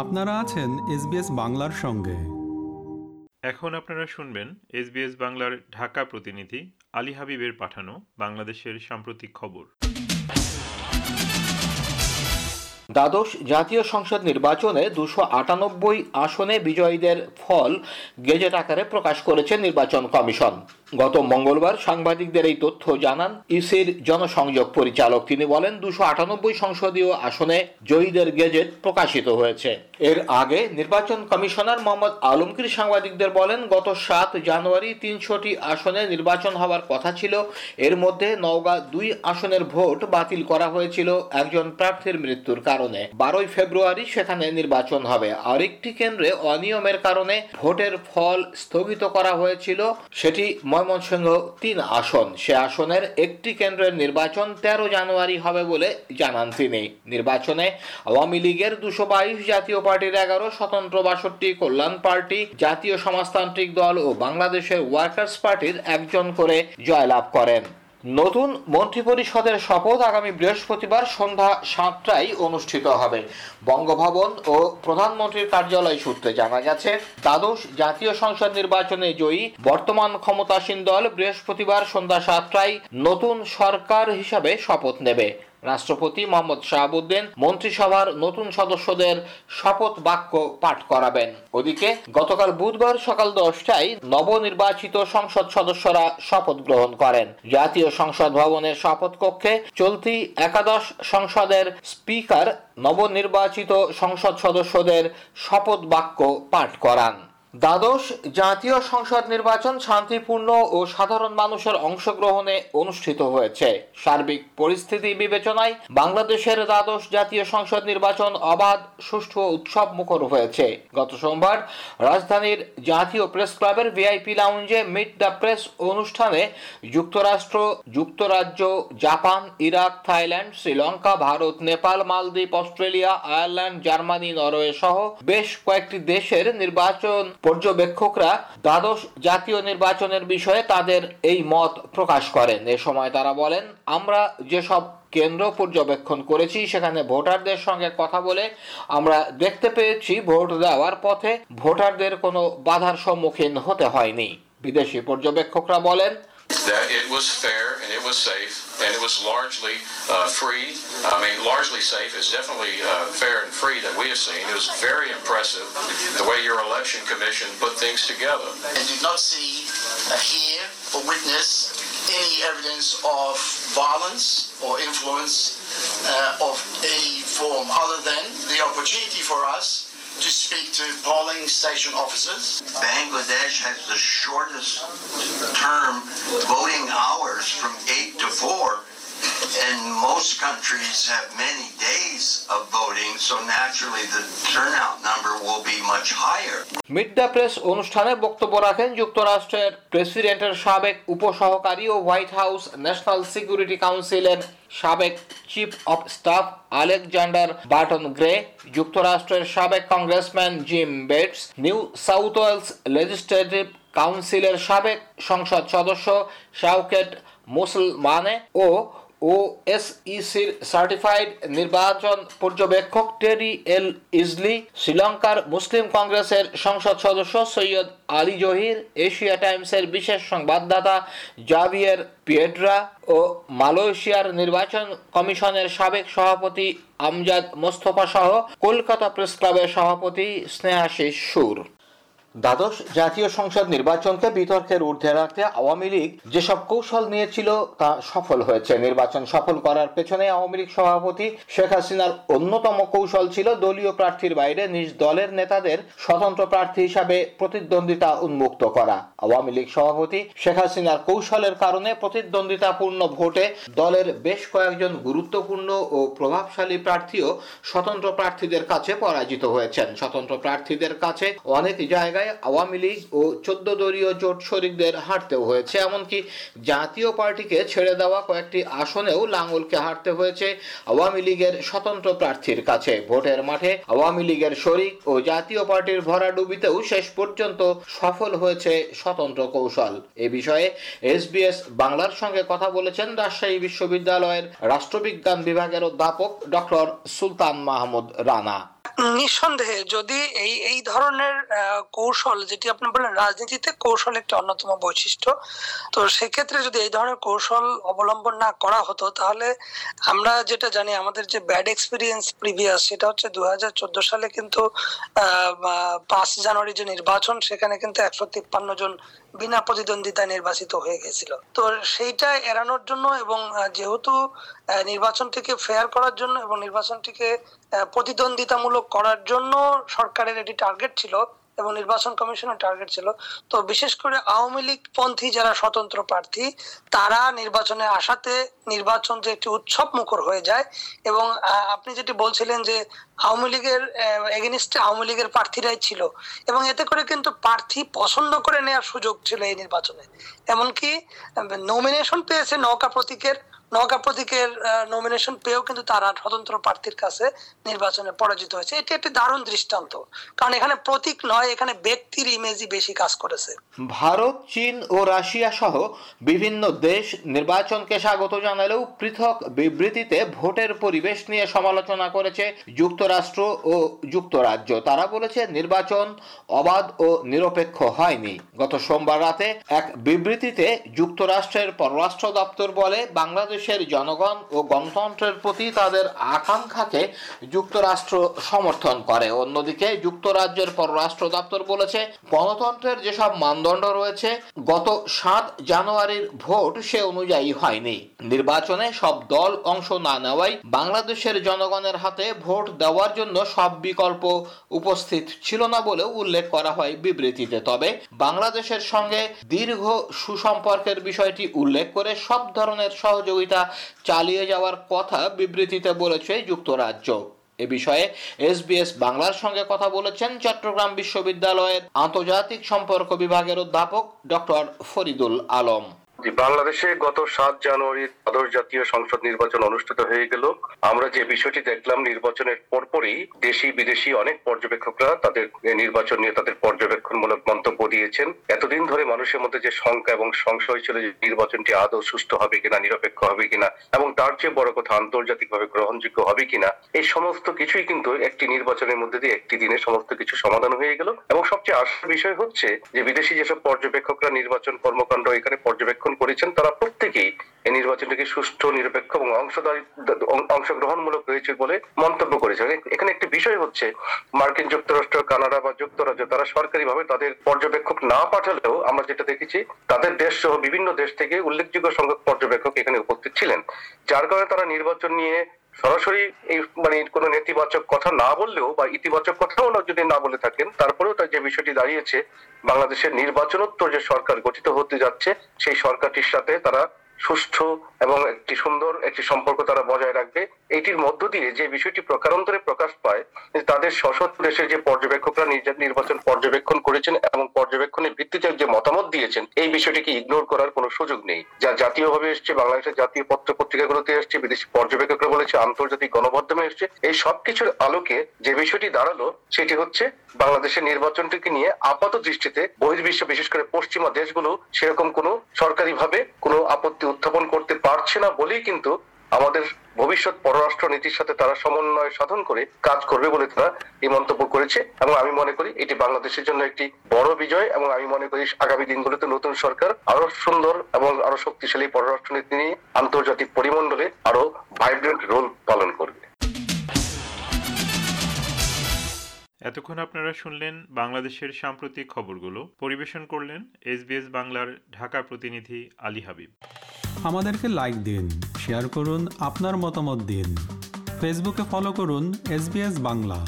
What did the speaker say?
আপনারা আছেন এসবিএস বাংলার সঙ্গে। এখন আপনারা শুনবেন এসবিএস বাংলার ঢাকা প্রতিনিধি আলী হাবিবের পাঠানো বাংলাদেশের সাম্প্রতিক খবর। দ্বাদশ জাতীয় সংসদ নির্বাচনে দুশো আটানব্বই আসনে বিজয়ীদের ফল গেজেট আকারে প্রকাশ করেছে নির্বাচন কমিশন। গত মঙ্গলবার সাংবাদিকদের এই তথ্য জানান ইসির জনসংযোগ পরিচালক। তিনি বলেন, দুশো আটানব্বই সংসদীয় আসনে জয়ীদের গেজেট প্রকাশিত হয়েছে। এর আগে নির্বাচন কমিশনার মোহাম্মদ আলমগীর সাংবাদিকদের বলেন, গত সাত জানুয়ারি তিনশোটি আসনে নির্বাচন হওয়ার কথা ছিল। এর মধ্যে নওগাঁ দুই আসনের ভোট বাতিল করা হয়েছিল। একজন প্রার্থীর মৃত্যুর কারণে। বারোই ফেব্রুয়ারি সেখানে নির্বাচন হবে। আরেকটি কেন্দ্রে অনিয়মের কারণে ভোটের ফল স্থগিত করা হয়েছিল, সেটি ময়মনসিংহ তিন আসন। সে আসনের একটি কেন্দ্রের নির্বাচন তেরো জানুয়ারি হবে বলে জানান তিনি। নির্বাচনে আওয়ামী লীগের দুশো বাইশ জাতীয় পার্টির এগারো, স্বতন্ত্র বাষট্টি কল্যাণ পার্টি, জাতীয় সমাজতান্ত্রিক দল ও বাংলাদেশের ওয়ার্কার্স পার্টির একজন করে জয়লাভ করেন। নতুন মন্ত্রিপরিষদের শপথ আগামী বৃহস্পতিবার সন্ধ্যা সাতটায় অনুষ্ঠিত হবে। বঙ্গভবন ও প্রধানমন্ত্রীর কার্যালয় সূত্রে জানা গেছে, দ্বাদশ জাতীয় সংসদ নির্বাচনে জয়ী বর্তমান ক্ষমতাসীন দল বৃহস্পতিবার সন্ধ্যা সাতটায় নতুন সরকার হিসাবে শপথ নেবে। রাষ্ট্রপতি মোহাম্মদ শাহাবুদ্দিন মন্ত্রিসভার নতুন সদস্যদের শপথ বাক্য পাঠ করাবেন। ওদিকে, গতকাল বুধবার সকাল দশটায় নবনির্বাচিত সংসদ সদস্যরা শপথ গ্রহণ করেন। জাতীয় সংসদ ভবনের শপথ কক্ষে চলতি একাদশ সংসদের স্পিকার নবনির্বাচিত সংসদ সদস্যদের শপথ বাক্য পাঠ করান। দ্বাদশ জাতীয় সংসদ নির্বাচন শান্তিপূর্ণ ও সাধারণ মানুষের অংশগ্রহণে অনুষ্ঠিত হয়েছে। সার্বিক পরিস্থিতি বিবেচনায় বাংলাদেশের দ্বাদশ জাতীয় সংসদ নির্বাচন অবাধ, সুষ্ঠু উৎসব মুখর হয়েছে। গত সোমবার রাজধানীর জাতীয় প্রেস ক্লাবের ভিআইপি লাউঞ্জে মিট দ্য প্রেস অনুষ্ঠানে যুক্তরাষ্ট্র, যুক্তরাজ্য, Japan, Iraq, Thailand, Sri Lanka, Bharat, Nepal, মালদ্বীপ, অস্ট্রেলিয়া, আয়ারল্যান্ড, জার্মানি, নরওয়ে সহ বেশ কয়েকটি দেশের নির্বাচন পর্যবেক্ষকরা দ্বাদশ জাতীয় নির্বাচনের বিষয়ে তাদের এই মত প্রকাশ করেন। এ সময় তারা বলেন, আমরা যেসব কেন্দ্র পর্যবেক্ষণ করেছি, সেখানে ভোটারদের সঙ্গে কথা বলে আমরা দেখতে পেয়েছি, ভোট দেওয়ার পথে ভোটারদের কোনো বাধার সম্মুখীন হতে হয়নি। বিদেশি পর্যবেক্ষকরা বলেন that it was fair and it was safe and it was largely uh, free. I mean, largely safe is definitely uh, fair and free that we have seen. It was very impressive the way your election commission put things together. and did not see, uh, hear, or witness any evidence of violence or influence uh, of any form other than the opportunity for us to speak to polling station officers. Bangladesh has the shortest term voting hours from 8 to 4. And most countries have many days of voting, so naturally the turnout number will be much higher. Meet the press অনুষ্ঠানে বক্তব্য রাখেন যুক্তরাষ্ট্রের প্রেসিডেন্টের সাবেক উপসহকারী ও White House national security কাউন্সিলের সাবেক chief of staff Alexander Burton Gray যুক্তরাষ্ট্রের সাবেক congressman Jim Bates New South Wales legislative কাউন্সিলের সাবেক সংসদ সদস্য শাউকেট মুসলমানে ও ওএসইসির সার্টিফাইড নির্বাচন পর্যবেক্ষক টেরি এল ইজলি, শ্রীলঙ্কার মুসলিম কংগ্রেসের সংসদ সদস্য সৈয়দ আলী জহির, এশিয়া টাইমসের বিশেষ সংবাদদাতা জাভিয়ের পিয়েড্রা ও মালয়েশিয়ার নির্বাচন কমিশনের সাবেক সভাপতি আমজাদ মোস্তফা সহ কলকাতা প্রেস ক্লাবের সভাপতি স্নেহাশিস সুর দ্বাদশ জাতীয় সংসদ নির্বাচনকে বিতর্কের ঊর্ধ্বে রাখতে আওয়ামী লীগ যেসব কৌশল নিয়েছিল তা সফল হয়েছে। নির্বাচন সফল করার পেছনে আওয়ামী লীগ সভাপতি শেখ হাসিনার অন্যতম কৌশল ছিল দলীয় প্রার্থীর বাইরে নিজ দলের নেতাদের স্বতন্ত্র প্রার্থী হিসাবে প্রতিদ্বন্দ্বিতা উন্মুক্ত করা। আওয়ামী লীগ সভাপতি শেখ হাসিনার কৌশলের কারণে প্রতিদ্বন্দ্বিতাপূর্ণ ভোটে দলের বেশ কয়েকজন গুরুত্বপূর্ণ ও প্রভাবশালী প্রার্থীও স্বতন্ত্র প্রার্থীদের কাছে পরাজিত হয়েছেন। স্বতন্ত্র প্রার্থীদের কাছে অনেক জায়গায় আওয়ামী লীগ ও চোদ্দ দলীয় জোট শরিকদের হারতেও হয়েছে। এমনকি জাতীয় পার্টিকে ছেড়ে দেওয়া কয়েকটি আসনেও লাঙ্গলকে হারতে হয়েছে আওয়ামী লীগের স্বতন্ত্র প্রার্থীর কাছে। ভোটের মাঠে আওয়ামী লীগের শরিক ও জাতীয় পার্টির ভরাডুবিতেও শেষ পর্যন্ত সফল হয়েছে স্বতন্ত্র কৌশল। এ বিষয়ে এসবিএস বাংলার সঙ্গে কথা বলেছেন রাজশাহী বিশ্ববিদ্যালয়ের রাষ্ট্রবিজ্ঞান বিভাগের অধ্যাপক ডক্টর সুলতান মাহমুদ রানা। নিঃসন্দেহে যদি এই এই ধরনের কৌশল যেটি আপনি বললেন, রাজনীতিতে কৌশল একটি অন্যতম বৈশিষ্ট্য। তো সেক্ষেত্রে যদি এই ধরনের কৌশল অবলম্বন না করা হতো, তাহলে আমরা যেটা জানি, আমাদের যে ব্যাড এক্সপিরিয়েন্স প্রিভিয়াস সেটা হচ্ছে দুহাজার চোদ্দ সালে কিন্তু পাঁচ জানুয়ারি যে নির্বাচন, সেখানে কিন্তু একশো তিপ্পান্ন জন বিনা প্রতিদ্বন্দ্বিতা নির্বাচিত হয়ে গেছিল। তো সেইটা এড়ানোর জন্য এবং যেহেতু নির্বাচনটিকে ফেয়ার করার জন্য এবং নির্বাচনটিকে প্রতিদ্বন্দ্বিতামূলক করার জন্য সরকারের এটি টার্গেট ছিল এবং নির্বাচন কমিশনের টার্গেট ছিল। তো বিশেষ করে আওয়ামী লীগ পন্থী যারা স্বতন্ত্র প্রার্থী, তারা নির্বাচনে আসাতে নির্বাচন যে একটি উৎসব মুখর হয়ে যায় এবং আপনি যেটি বলছিলেন যে আওয়ামী লীগের এগেনিস্টে আওয়ামী লীগের প্রার্থীরাই ছিল এবং এতে করে কিন্তু প্রার্থী পছন্দ করে নেওয়ার সুযোগ ছিল এই নির্বাচনে। এমনকি নমিনেশন পেয়েছে নৌকা প্রতীকের নৌকা প্রতীকের নমিনেশন পেয়েও কিন্তু তারা স্বতন্ত্র প্রার্থীর কাছে নির্বাচনে পরাজিত হয়েছে। এটি একটি দারুণ দৃষ্টান্ত। কারণ এখানে প্রতীক নয়, এখানে ব্যক্তির ইমেজই বেশি কাজ করেছে। ভারত, চীন ও রাশিয়া সহ বিভিন্ন দেশ নির্বাচনকে স্বাগত জানালেও পৃথক বিবৃতিতে ভোটের পরিবেশ নিয়ে সমালোচনা করেছে যুক্তরাষ্ট্র ও যুক্তরাজ্য। তারা বলেছে, নির্বাচন অবাধ ও নিরপেক্ষ হয়নি। গত সোমবার রাতে এক বিবৃতিতে যুক্তরাষ্ট্রের পররাষ্ট্র দপ্তর বলে, বাংলাদেশ দেশের জনগণ ও গণতন্ত্রের প্রতি তাদের আকাঙ্ক্ষাকে যুক্তরাষ্ট্র সমর্থন করে। অন্যদিকে যুক্তরাজ্যের পররাষ্ট্র দপ্তর বলেছে, গণতন্ত্রের যেসব মানদণ্ড রয়েছে, গত সাত জানুয়ারির ভোট সে অনুযায়ী হয়নি। নির্বাচনে সব দল অংশ না নেওয়াই বাংলাদেশের জনগণের হাতে ভোট দেওয়ার জন্য সব বিকল্প উপস্থিত ছিল না বলেও উল্লেখ করা হয় বিবৃতিতে। তবে বাংলাদেশের সঙ্গে দীর্ঘ সুসম্পর্কের বিষয়টি উল্লেখ করে সব ধরনের সহযোগিতা সহযোগিতা চালিয়ে যাওয়ার কথা বিবৃতিতে বলেছে যুক্তরাজ্য। এ বিষয়ে এসবিএস বাংলার সঙ্গে কথা বলেছেন চট্টগ্রাম বিশ্ববিদ্যালয়ের আন্তর্জাতিক সম্পর্ক বিভাগের অধ্যাপক ডক্টর ফরিদুল আলম। বাংলাদেশে গত সাত জানুয়ারি দ্বাদশ জাতীয় সংসদ নির্বাচন অনুষ্ঠিত হয়ে গেল। আমরা যে বিষয়টি দেখলাম, নির্বাচনের পরপরই দেশি, বিদেশি অনেক পর্যবেক্ষকরা তাদের নির্বাচন নিয়ে তাদের পর্যবেক্ষণমূলক মন্তব্য দিয়েছেন। এতদিন ধরে মানুষের মধ্যে যে শঙ্কা এবং সংশয় ছিল যে নির্বাচনটি আদৌ সুস্থ হবে কিনা, নিরপেক্ষ হবে কিনা, এবং তার চেয়ে বড় কথা আন্তর্জাতিকভাবে গ্রহণযোগ্য হবে কিনা, এই সমস্ত কিছুই কিন্তু একটি নির্বাচনের মধ্যে দিয়ে একটি দিনে সমস্ত কিছু সমাধান হয়ে গেল। এবং সবচেয়ে আসার বিষয় হচ্ছে যে বিদেশি যেসব পর্যবেক্ষকরা নির্বাচন কর্মকাণ্ড এখানে করেছেন, তারা প্রত্যেকেই এই নির্বাচনটিকে সুষ্ঠু, নিরপেক্ষ এবং অংশগ্রহণমূলক হয়েছে বলে মন্তব্য করেছে। এখানে একটি বিষয় হচ্ছে, মার্কিন যুক্তরাষ্ট্র, কানাডা বা যুক্তরাজ্য, তারা সরকারিভাবে তাদের পর্যবেক্ষক না পাঠালেও আমরা যেটা দেখেছি, তাদের দেশ সহ বিভিন্ন দেশ থেকে উল্লেখযোগ্য সংখ্যক পর্যবেক্ষক এখানে উপস্থিত ছিলেন। যার কারণে তারা নির্বাচন নিয়ে সরাসরি এই মানে কোনো নেতিবাচক কথা না বললেও বা ইতিবাচক কথাও যদি না বলে থাকেন, তারপরেও তার যে বিষয়টি দাঁড়িয়েছে, বাংলাদেশের নির্বাচনোত্তর যে সরকার গঠিত হতে যাচ্ছে, সেই সরকারটির সাথে তারা সুষ্ঠু এবং একটি সুন্দর একটি সম্পর্ক তারা বজায় রাখবে। এটির মধ্য দিয়ে যে বিষয়টি প্রকারান্তরে প্রকাশ পায় তাদের সশস্ত্র দেশের যে পর্যবেক্ষকরা নির্বাচন পর্যবেক্ষণ করেছেন এবং পর্যবেক্ষণের ভিত্তিতে যে মতামত দিয়েছেন, এই বিষয়টিকে ইগনোর করার কোনো সুযোগ নেই। যা জাতীয়ভাবে এসছে, বাংলাদেশের জাতীয় পত্র পত্রিকাগুলোতে এসছে, বিদেশি পর্যবেক্ষকরা বলেছে, আন্তর্জাতিক গণমাধ্যমে এসছে। এই সবকিছুর আলোকে যে বিষয়টি দাঁড়াল, সেটি হচ্ছে বাংলাদেশের নির্বাচনটিকে নিয়ে আপাত দৃষ্টিতে বহির্বিশ্ব বিশেষ করে পশ্চিমা দেশগুলো সেরকম কোনো সরকারিভাবে কোনো আপত্তি উত্থাপন করতে পারছে না বলেই কিন্তু আমাদের ভবিষ্যৎ পররাষ্ট্র নীতির সাথে তারা সমন্বয় সাধন করে কাজ করবে বলে তারা এই মন্তব্য করেছে এবং আমি মনে করি এটি বাংলাদেশের জন্য একটি বড় বিজয় এবং আমি মনে করি আগামী দিনগুলোতে নতুন সরকার আরও সুন্দর এবং আরও শক্তিশালী পররাষ্ট্র নীতি নিয়ে আন্তর্জাতিক পরিমণ্ডলে আরও ভাইব্রেন্ট রোল পালন করবে। এতক্ষণ আপনারা শুনলেন বাংলাদেশের সাম্প্রতিক খবরগুলো। পরিবেশন করলেন এসবিএস বাংলার ঢাকা প্রতিনিধি আলী হাবিব। আমাদেরকে লাইক দিন শেয়ার করুন, আপনার মতামত দিন। ফেসবুকে ফলো করুন এস বাংলা।